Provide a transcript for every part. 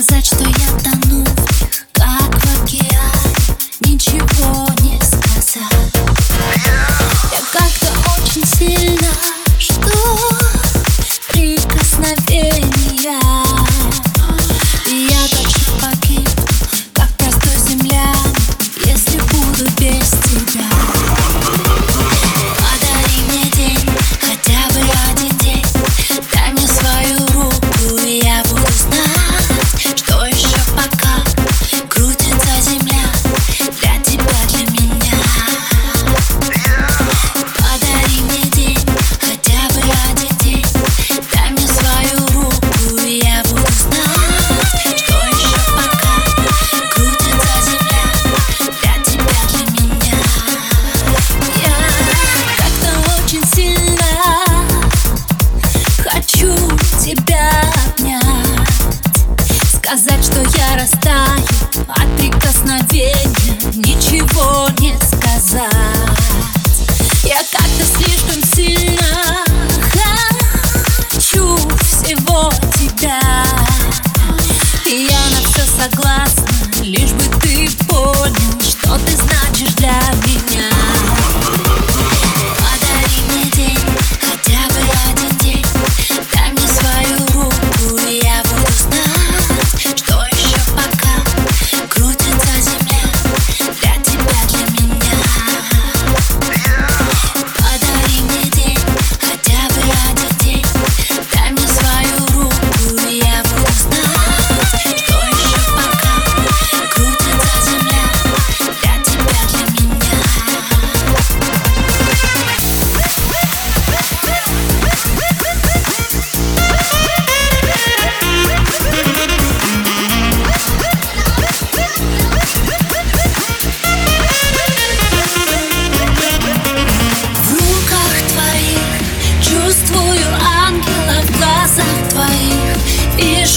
сказать, что я Сказать, что я растаю а от прикосновения Ничего не сказать. Я как-то слишком сильно хочу всего тебя. И я на все согласна.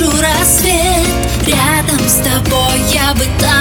вижу рассвет Рядом с тобой. Я бы там